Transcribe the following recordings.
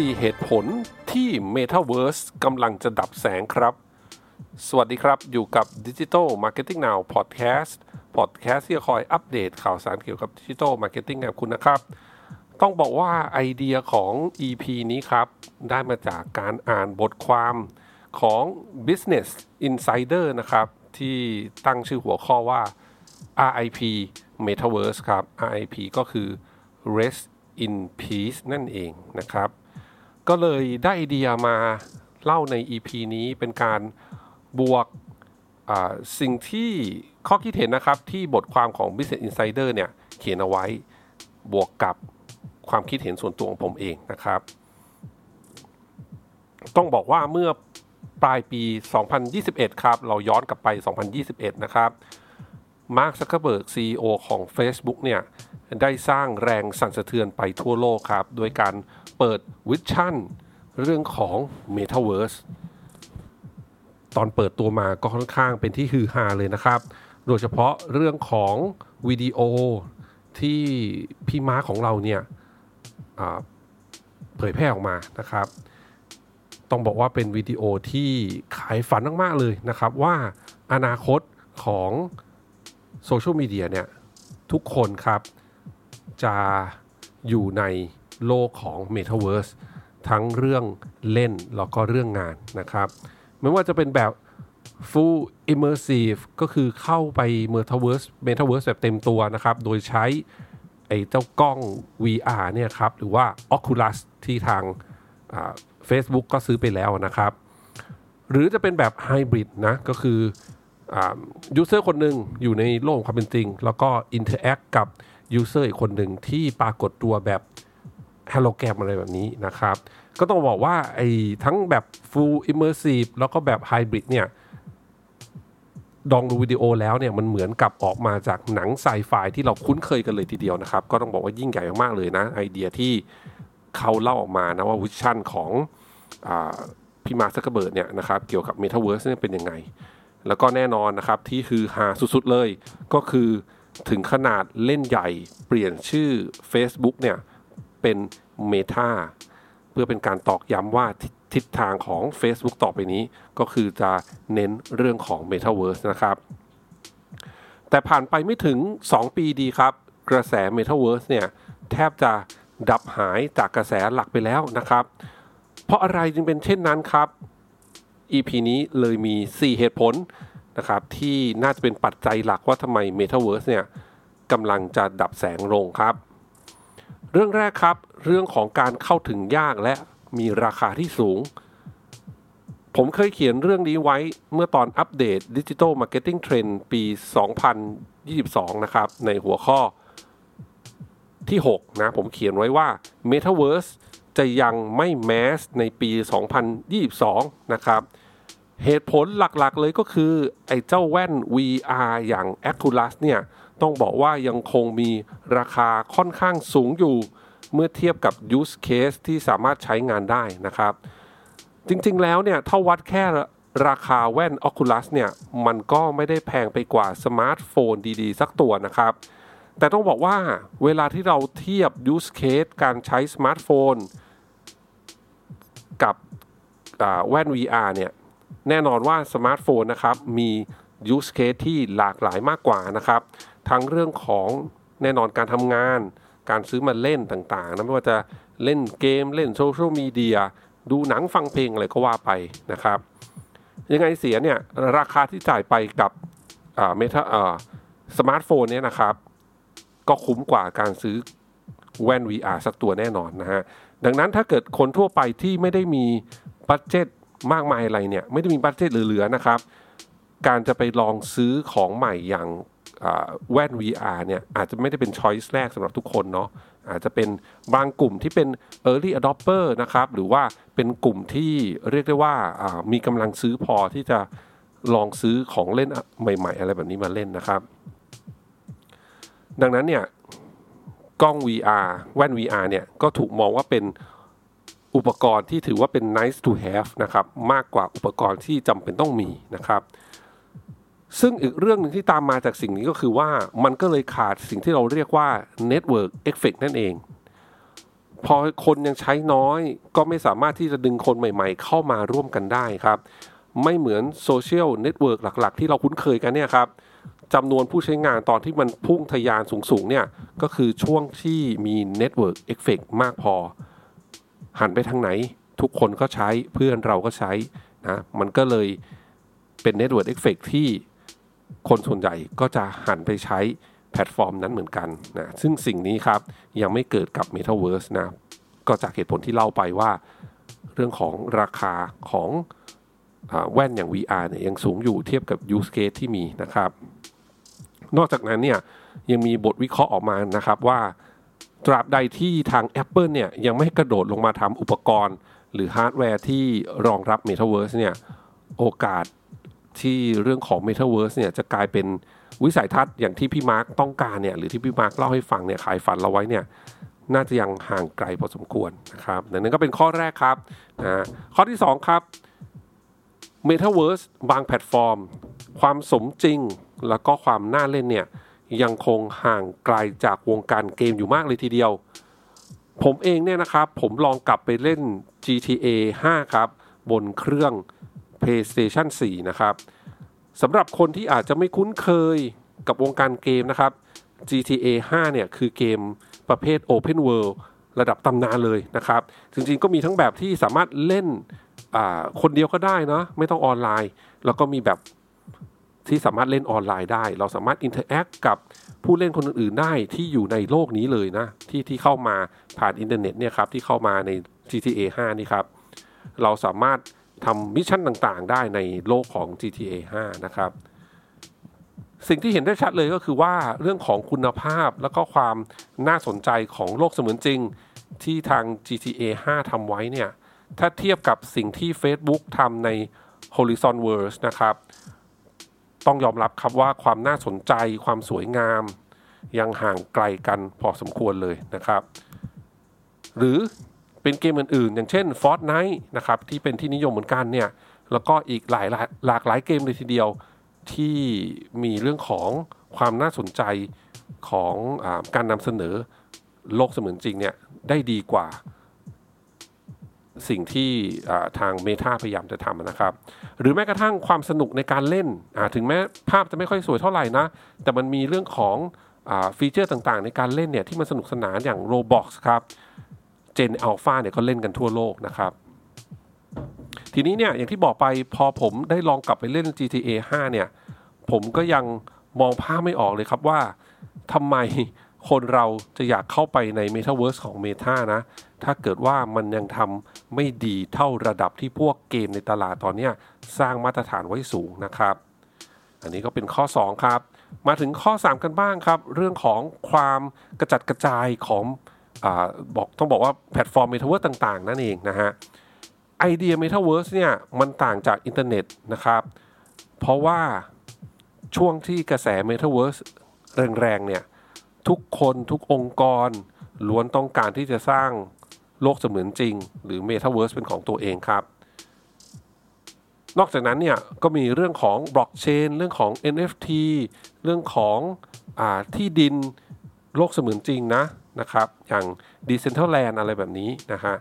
4 เหตุผลที่ Metaverse กำลังจะดับแสงครับ สวัสดีครับ อยู่กับ Digital Marketing Now Podcast Podcast ที่จะคอยอัปเดตข่าวสารเกี่ยวกับ Digital Marketing กับคุณนะครับ ต้องบอกว่าไอเดียของ EP นี้ครับ ได้มาจากการอ่านบทความของ Business Insider นะครับ ที่ตั้งชื่อหัวข้อว่า RIP Metaverse ครับ RIP ก็คือ Rest in Peace นั่นเองนะครับ ก็เลยได้ไอเดียมาเล่าใน EP นี้เป็นการบวกสิ่งที่ข้อคิดเห็นนะครับที่บทความของ Business Insider เนี่ยเขียนเอาไว้บวกกับความคิดเห็นส่วนตัวของผมเองนะครับ ต้องบอกว่าเมื่อปลายปี 2021 ครับ เราย้อนกลับไป 2021 นะครับมาร์คซักเคอร์เบิร์ก CEO ของ Facebook เนี่ย ได้สร้างแรงสั่นสะเทือนไปทั่วโลกครับ โดยการ เปิด vision เรื่องของ Metaverse ตอนเปิดตัวมาก็ค่อนข้างเป็นที่ฮือฮาเลยนะครับ โดยเฉพาะเรื่องของวิดีโอที่พี่มาร์คของเราเนี่ยเผยแพร่ออกมานะครับ ต้องบอกว่าเป็นวิดีโอที่ขายฝันมาก ๆ เลยนะครับ ว่าอนาคตของโซเชียลมีเดียเนี่ย ทุกคนครับจะอยู่ใน โลกของ Metaverse ทั้งเรื่องเล่นแล้วก็เรื่องงานนะครับ ไม่ว่าจะเป็นแบบ full immersive ก็คือเข้าไป Metaverse Metaverse แบบเต็มตัวนะครับ โดยใช้ไอ้เจ้ากล้อง VR เนี่ยครับ หรือว่า Oculus ที่ทาง Facebook ก็ซื้อไปแล้วนะครับ หรือจะเป็นแบบไฮบริดนะ ก็คือ user คนหนึ่งอยู่ในโลกความเป็นจริง แล้วก็ interact กับ user อีกคนหนึ่งที่ปรากฏตัวแบบ ฮโลแกรมอะไรแบบนี้นะครับ ก็ต้องบอกว่าไอ้ทั้งแบบ Full Immersive แล้วก็แบบ Hybrid เนี่ยลองดูวิดีโอแล้วเนี่ยมันเหมือนกับออกมาจากหนังไซไฟที่เราคุ้นเคยกันเลยทีเดียวนะครับ ก็ต้องบอกว่ายิ่งใหญ่มากๆเลยนะ ไอเดียที่เขาเล่าออกมานะว่า vision ของพี่มาร์คซักเคอร์เบิร์กเนี่ยนะครับเกี่ยวกับ Metaverse เนี่ยเป็นยังไง แล้วก็แน่นอนนะครับที่ฮือฮาสุดๆเลย ก็คือถึงขนาดเล่นใหญ่เปลี่ยนชื่อ Facebook เนี่ย เป็น Meta เพื่อเป็นการตอกย้ำว่าทิศทางของ Facebook ต่อไปนี้ ก็คือจะเน้นเรื่องของ Metaverse นะครับ แต่ผ่านไปไม่ถึง 2 ปีดีครับ กระแส Metaverse เนี่ย แทบจะดับหายจากกระแสหลักไปแล้วนะครับ เพราะอะไรจึงเป็นเช่นนั้นครับ EP นี้เลยมี 4 เหตุผลนะครับ ที่น่าจะเป็นปัจจัยหลักว่าทำไม Metaverse เนี่ยกำลังจะดับแสงลงครับ เรื่องแรกครับ เรื่องของการเข้าถึงยากและมีราคาที่สูง ผมเคยเขียนเรื่องนี้ไว้เมื่อตอนอัปเดต Digital Marketing Trend ปี 2022 นะครับ ในหัวข้อที่ 6 นะ ผมเขียนไว้ว่า Metaverse จะยังไม่แมสในปี 2022 นะครับ เหตุผลหลักๆเลยก็คือ ไอ้เจ้าแว่น VR อย่าง Oculus เนี่ย ต้องบอกว่ายังคงมีราคาค่อนข้างสูงอยู่ เมื่อเทียบกับ use case ที่สามารถใช้งานได้นะครับ จริงๆแล้วเนี่ยถ้าวัดแค่ราคาแว่น Oculus เนี่ยมันก็ไม่ได้แพงไปกว่าสมาร์ทโฟนดีๆ สักตัวนะครับ แต่ต้องบอกว่าเวลาที่เราเทียบ use case การใช้สมาร์ทโฟนกับแว่น VR เนี่ยแน่นอนว่าสมาร์ทโฟนนะครับมี use case ที่หลากหลายมากกว่านะครับ ทั้งเรื่องของแน่นอนการทำงาน การซื้อมาเล่นต่างๆนะไม่ว่าจะเล่นเกมเล่นโซเชียลมีเดียดูหนังฟังเพลงอะไรก็ว่าไปนะครับ ยังไงเสียเนี่ย ราคาที่จ่ายไปกับเมทาสมาร์ทโฟนเนี่ยนะครับ ก็คุ้มกว่าการซื้อแว่น VR สักตัวแน่นอนนะฮะ ดังนั้นถ้าเกิดคนทั่วไปที่ไม่ได้มี budget มากมายอะไรเนี่ย ไม่ได้มี budget เหลือๆนะครับ การจะไปลองซื้อของใหม่อย่างแว่น VR เนี่ยอาจจะไม่ได้เป็น choice แรกสำหรับทุกคนเนาะอาจจะเป็นบางกลุ่มที่เป็น Early Adopter นะครับ หรือว่าเป็นกลุ่มที่เรียกได้ว่ามีกำลังซื้อพอที่จะลองซื้อของเล่นใหม่ ๆ อะไรแบบนี้มาเล่นนะครับ ดังนั้นเนี่ยกล้อง VR แว่น VR เนี่ยก็ถูกมองว่าเป็นอุปกรณ์ที่ถือว่าเป็น nice to have นะครับ มากกว่าอุปกรณ์ที่จำเป็นต้องมีนะครับ ซึ่งอีกเรื่องหนึ่งที่ตามมาจากสิ่งนี้ก็คือว่ามันก็เลยขาดสิ่งที่เราเรียกว่า network effect นั่นเอง พอคนยังใช้น้อยก็ไม่สามารถที่จะดึงคนใหม่ๆ เข้ามาร่วมกันได้ครับ ไม่เหมือน social network หลักๆ ที่เราคุ้นเคยกันเนี่ยครับจำนวนผู้ใช้งานตอนที่มันพุ่งทะยานสูงๆเนี่ยก็คือช่วงที่มี network effect มากพอ หันไปทางไหน ทุกคนก็ใช้เพื่อนเราก็ใช้นะมันก็เลยเป็น network effect ที่ คนส่วนใหญ่ก็จะหันไปใช้แพลตฟอร์มนั้นเหมือนกันนะซึ่งสิ่งนี้ครับยังไม่เกิดกับ Metaverse นะก็จากเหตุผลที่เล่าไปว่า เรื่องของราคาของแว่นอย่าง VR เนี่ยยังสูงอยู่เทียบกับ use case ที่มีนะครับ นอกจากนั้นเนี่ยยังมีบทวิเคราะห์ออกมานะครับว่าตราบใดที่ทาง Apple เนี่ยยังไม่กระโดดลงมาทำอุปกรณ์ หรือฮาร์ดแวร์ที่รองรับ Metaverse เนี่ยโอกาส ที่เรื่องของ Metaverse เนี่ยจะกลายเป็นวิสัยทัศน์อย่างที่พี่มาร์กต้องการเนี่ยหรือที่พี่มาร์กเล่าให้ฟังเนี่ยขายฝันเราไว้เนี่ยน่าจะยังห่างไกลพอสมควรนะครับดังนั้นก็เป็นข้อแรกครับนะข้อที่ 2 ครับ Metaverse บางแพลตฟอร์ม ความสมจริงแล้วก็ความน่าเล่นเนี่ยยังคงห่างไกลจากวงการเกมอยู่มากเลยทีเดียว ผมเองเนี่ยนะครับ ผมลองกลับไปเล่น GTA 5 ครับ บนเครื่อง PlayStation 4 นะครับสำหรับคนที่อาจจะไม่คุ้นเคยกับวงการเกมนะครับ GTA 5 เนี่ยคือเกมประเภท Open World ระดับตำนานเลยนะครับ จริงๆก็มีทั้งแบบที่สามารถเล่นคนเดียวก็ได้นะไม่ต้องออนไลน์ แล้วก็มีแบบที่สามารถเล่นออนไลน์ได้ เราสามารถ interact กับผู้เล่นคนอื่นๆได้ที่อยู่ในโลกนี้เลยนะ ที่ที่เข้ามาผ่านอินเทอร์เน็ตเนี่ยครับที่เข้ามาใน GTA 5 นี่ครับ เราสามารถ ทำ mission ต่างๆ ได้ในโลกของ GTA 5 นะครับ สิ่งที่เห็นได้ชัดเลยก็คือว่าเรื่องของคุณภาพแล้วก็ความน่าสนใจของโลกเสมือนจริงที่ทาง GTA 5 ทำไว้เนี่ย ถ้าเทียบกับสิ่งที่ Facebook ทำใน Horizon Worlds นะครับ ต้องยอมรับครับว่าความน่าสนใจความสวยงาม ยังห่างไกลกันพอสมควรเลยนะครับ หรือ เป็นเกมอื่นๆ อย่างเช่น Fortnite นะครับที่เป็นที่นิยมเหมือนกันเนี่ยแล้วก็อีกหลายหลากหลายเกมเลยทีเดียวที่มีเรื่องของความน่าสนใจของอการนำเสนอโลกเสมือนจริงเนี่ยได้ดีกว่าสิ่งที่ทางเมตาพยายามจะทำนะครับ หรือแม้กระทั่งความสนุกในการเล่น ถึงแม้ภาพจะไม่ค่อยสวยเท่าไหร่นะ แต่มันมีเรื่องของฟีเจอร์ต่างๆ ในการเล่นเนี่ยที่มันสนุกสนานอย่าง Roblox ครับ เจนอัลฟาเนี่ยก็เล่นกันทั่วโลกนะครับทีนี้เนี่ยอย่างที่บอกไปพอผมได้ลองกลับไปเล่น GTA 5 เนี่ย ผมก็ยังมองภาพไม่ออกเลยครับว่าทำไมคนเราจะอยากเข้าไปใน Metaverse ของ Meta นะ ถ้าเกิดว่ามันยังทำไม่ดีเท่าระดับที่พวกเกมในตลาดตอนนี้สร้างมาตรฐานไว้สูงนะครับ อันนี้ก็เป็นข้อ 2 ครับ มาถึงข้อ 3 กันบ้างครับ เรื่องของความกระจัดกระจายของ บอกต้องบอกว่าแพลตฟอร์มเมตาเวิร์สต่างๆ นั่นเองนะฮะไอเดียเมตาเวิร์สเนี่ยมันต่างจากอินเทอร์เน็ตนะครับ เพราะว่าช่วงที่กระแสเมตาเวิร์สแรงๆเนี่ยทุกคนทุกองค์กร ล้วนต้องการที่จะสร้างโลกเสมือนจริง หรือเมตาเวิร์สเป็นของตัวเองครับ นอกจากนั้นเนี่ยก็มีเรื่องของบล็อกเชนเรื่องของ NFT เรื่องของอที่ดินโลกเสมือนจริงนะ นะครับ อย่าง Decentraland อะไรแบบนี้นะฮะ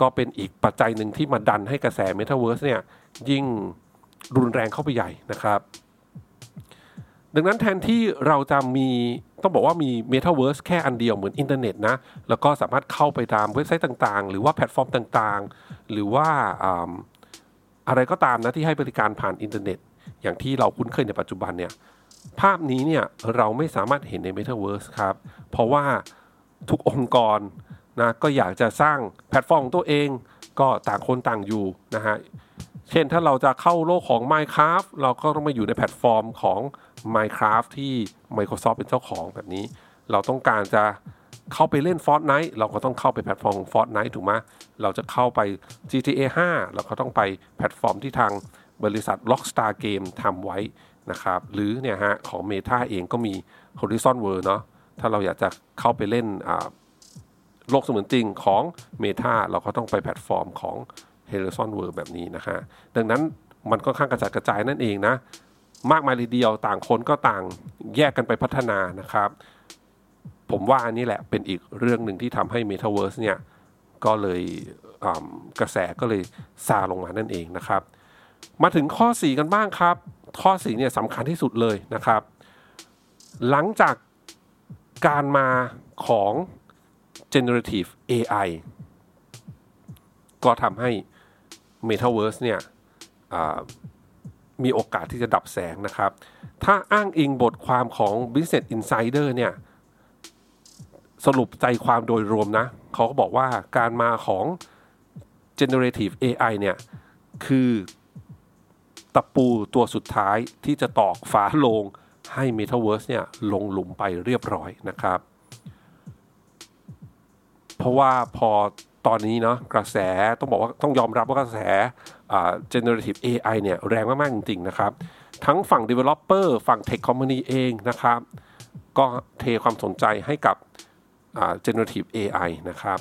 ก็เป็นอีกปัจจัยหนึ่งที่มาดันให้กระแส Metaverse เนี่ยยิ่งรุนแรงเข้าไปใหญ่นะครับ ดังนั้นแทนที่เราจะมีต้องบอกว่ามี Metaverse แค่อันเดียวเหมือนอินเทอร์เน็ตนะ แล้วก็สามารถเข้าไปตามเว็บไซต์ต่างๆ หรือว่าแพลตฟอร์มต่างๆ หรือว่าอะไรก็ตามนะที่ให้บริการผ่านอินเทอร์เน็ต อย่างที่เราคุ้นเคยในปัจจุบันเนี่ยภาพนี้เนี่ยเราไม่สามารถเห็นใน Metaverse ครับ เพราะว่า ทุกองค์กรนะก็อยากจะสร้างแพลตฟอร์มตัวเองก็ต่างคนต่างอยู่นะฮะเช่นถ้าเราจะเข้าโลกของ Minecraft เราก็ต้องมาอยู่ในแพลตฟอร์มของ Minecraft ที่ Microsoft เป็นเจ้าของแบบนี้ เราต้องการจะเข้าไปเล่น Fortnite เราก็ต้องเข้าไปแพลตฟอร์ม Fortnite ถูกไหมเราจะเข้าไป GTA 5 เราก็ต้องไปแพลตฟอร์มที่ทางบริษัท Rockstar Game ทำไว้นะครับ หรือเนี่ยฮะของ Meta เองก็มี Horizon World เนาะ ถ้าเราอยากจะเข้าไปเล่นโลกเสมือนจริงของ Meta เราก็ต้องไปแพลตฟอร์มของ Horizon World แบบนี้นะฮะ ดังนั้นมันก็ข้างกระจายกระจายนั่นเองนะ มากมายเลยเดียวต่างคนก็ต่างแยกกันไปพัฒนานะครับ ผมว่าอันนี้แหละเป็นอีกเรื่องหนึ่งที่ทำให้ Metaverse เนี่ย ก็เลยกระแสก็เลยซาลงมานั่นเองนะครับ มาถึงข้อ 4 กันบ้างครับ ข้อ 4 เนี่ยสำคัญที่สุดเลยนะครับ หลังจาก การมาของ generative AI ก็ทำให้ Metaverse เนี่ยมีโอกาสที่จะดับแสงนะครับ ถ้าอ้างอิงบทความของ Business Insider เนี่ยสรุปใจความโดยรวมนะ เขาก็บอกว่าการมาของ generative AI เนี่ย คือตะปูตัวสุดท้ายที่จะตอกฝาโลง ให้ Metaverse เนี่ยลงหลุมไปเรียบร้อยนะครับ เพราะว่าพอตอนนี้เนาะกระแสต้องบอกว่าต้องยอมรับว่ากระแส generative AI เนี่ยแรงมาก ๆ จริง ๆ นะครับ ทั้งฝั่ง developer ฝั่ง tech company เองนะครับ ก็เทความสนใจให้กับ generative AI นะครับ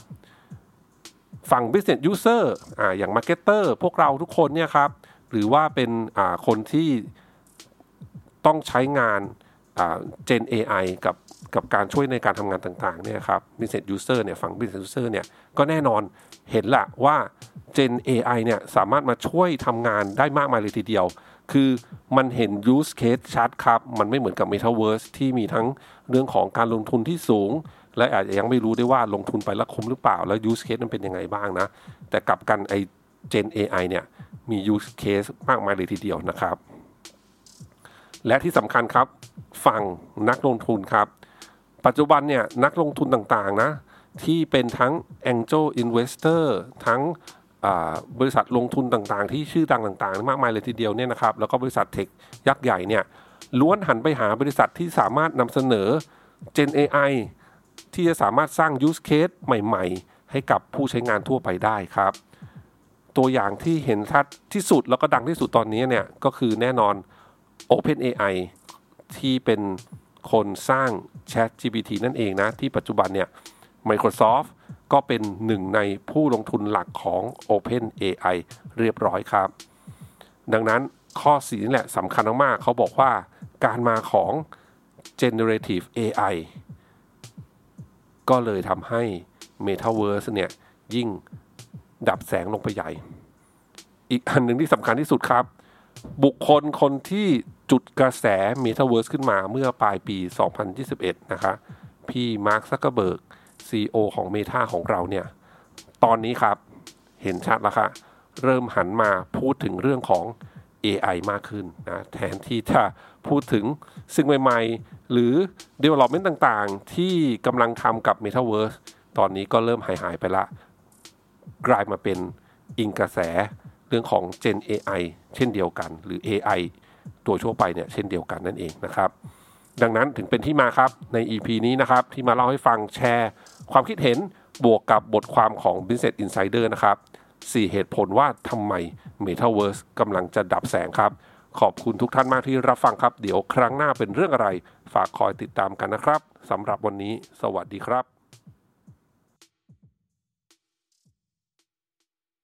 ฝั่ง business user ออย่าง marketer พวกเราทุกคนเนี่ยครับ หรือว่าเป็นคนที่ ต้องใช้งาน Gen AI กับกับการช่วยในการทำงานต่างๆเนี่ยครับ business user เนี่ยฝั่ง business user เนี่ยก็แน่นอนเห็นละว่า Gen AI เนี่ยสามารถมาช่วยทำงานได้มากมายเลยทีเดียว คือมันเห็น use case ชัดครับ มันไม่เหมือนกับ Metaverse ที่มีทั้งเรื่องของการลงทุนที่สูง และอาจจะยังไม่รู้ได้ว่าลงทุนไปแล้วคุ้มหรือเปล่า แล้ว use case มันเป็นยังไงบ้างนะ แต่กับกันไอ Gen AI เนี่ยมี use case มากมายเลยทีเดียวนะครับ และที่สำคัญครับฝั่งนักลงทุนครับ ปัจจุบันเนี่ยนักลงทุนต่างๆนะที่เป็นทั้ง Angel Investor ทั้งบริษัทลงทุนต่างๆ ที่ชื่อดังต่างๆ มากมายเลยทีเดียวเนี่ยนะครับแล้วก็บริษัทเทคยักษ์ใหญ่เนี่ยล้วนหันไปหาบริษัทที่สามารถนำเสนอ Gen AI ที่จะสามารถสร้าง use case ใหม่ๆ ให้กับผู้ใช้งานทั่วไปได้ครับ ตัวอย่างที่เห็นชัดที่สุดแล้วก็ดังที่สุดตอนนี้เนี่ยก็คือแน่นอน OpenAI ที่เป็นคนสร้าง Chat GPT นั่นเองนะ ที่ปัจจุบันเนี่ย Microsoft ก็เป็นหนึ่งในผู้ลงทุนหลักของ Open AI เรียบร้อยครับ ดังนั้นข้อสี่นี่แหละสำคัญมากๆเขาบอกว่าการมาของ generative AI ก็เลยทำให้ Metaverse เนี่ย ยิ่งดับแสงลงไปใหญ่ อีกอันหนึ่งที่สำคัญที่สุดครับ บุคคลคนที่ จุดกระแส Metaverse ขึ้นมาเมื่อปลายปี 2021 นะคะ พี่มาร์คซักเกอร์เบิร์ก CEO ของ Meta ของเราเนี่ย ตอนนี้ครับเห็นชัดแล้วครับเริ่มหันมาพูดถึงเรื่องของ AI มากขึ้นนะแทนที่จะพูดถึงสิ่งใหม่ ๆ หรือ development ต่างๆ ที่กำลังทำกับ Metaverse ตอนนี้ก็เริ่มหายหายไปละ กลายมาเป็นอิงกระแสเรื่องของ Gen AI เช่นเดียวกัน หรือ AI ตัวทั่วไปเนี่ยเช่นเดียวกันนั่นเองนะครับ ดังนั้นถึงเป็นที่มาครับใน EP นี้นะครับที่มาเล่าให้ฟังแชร์ ความคิดเห็นบวกกับบทความของ Business Insider นะครับ4เหตุผลว่าทำไม Metaverse กำลังจะดับแสงครับ ขอบคุณทุกท่านมากที่รับฟังครับ เดี๋ยวครั้งหน้าเป็นเรื่องอะไร ฝากคอยติดตามกันนะครับสำหรับวันนี้ สวัสดีครับ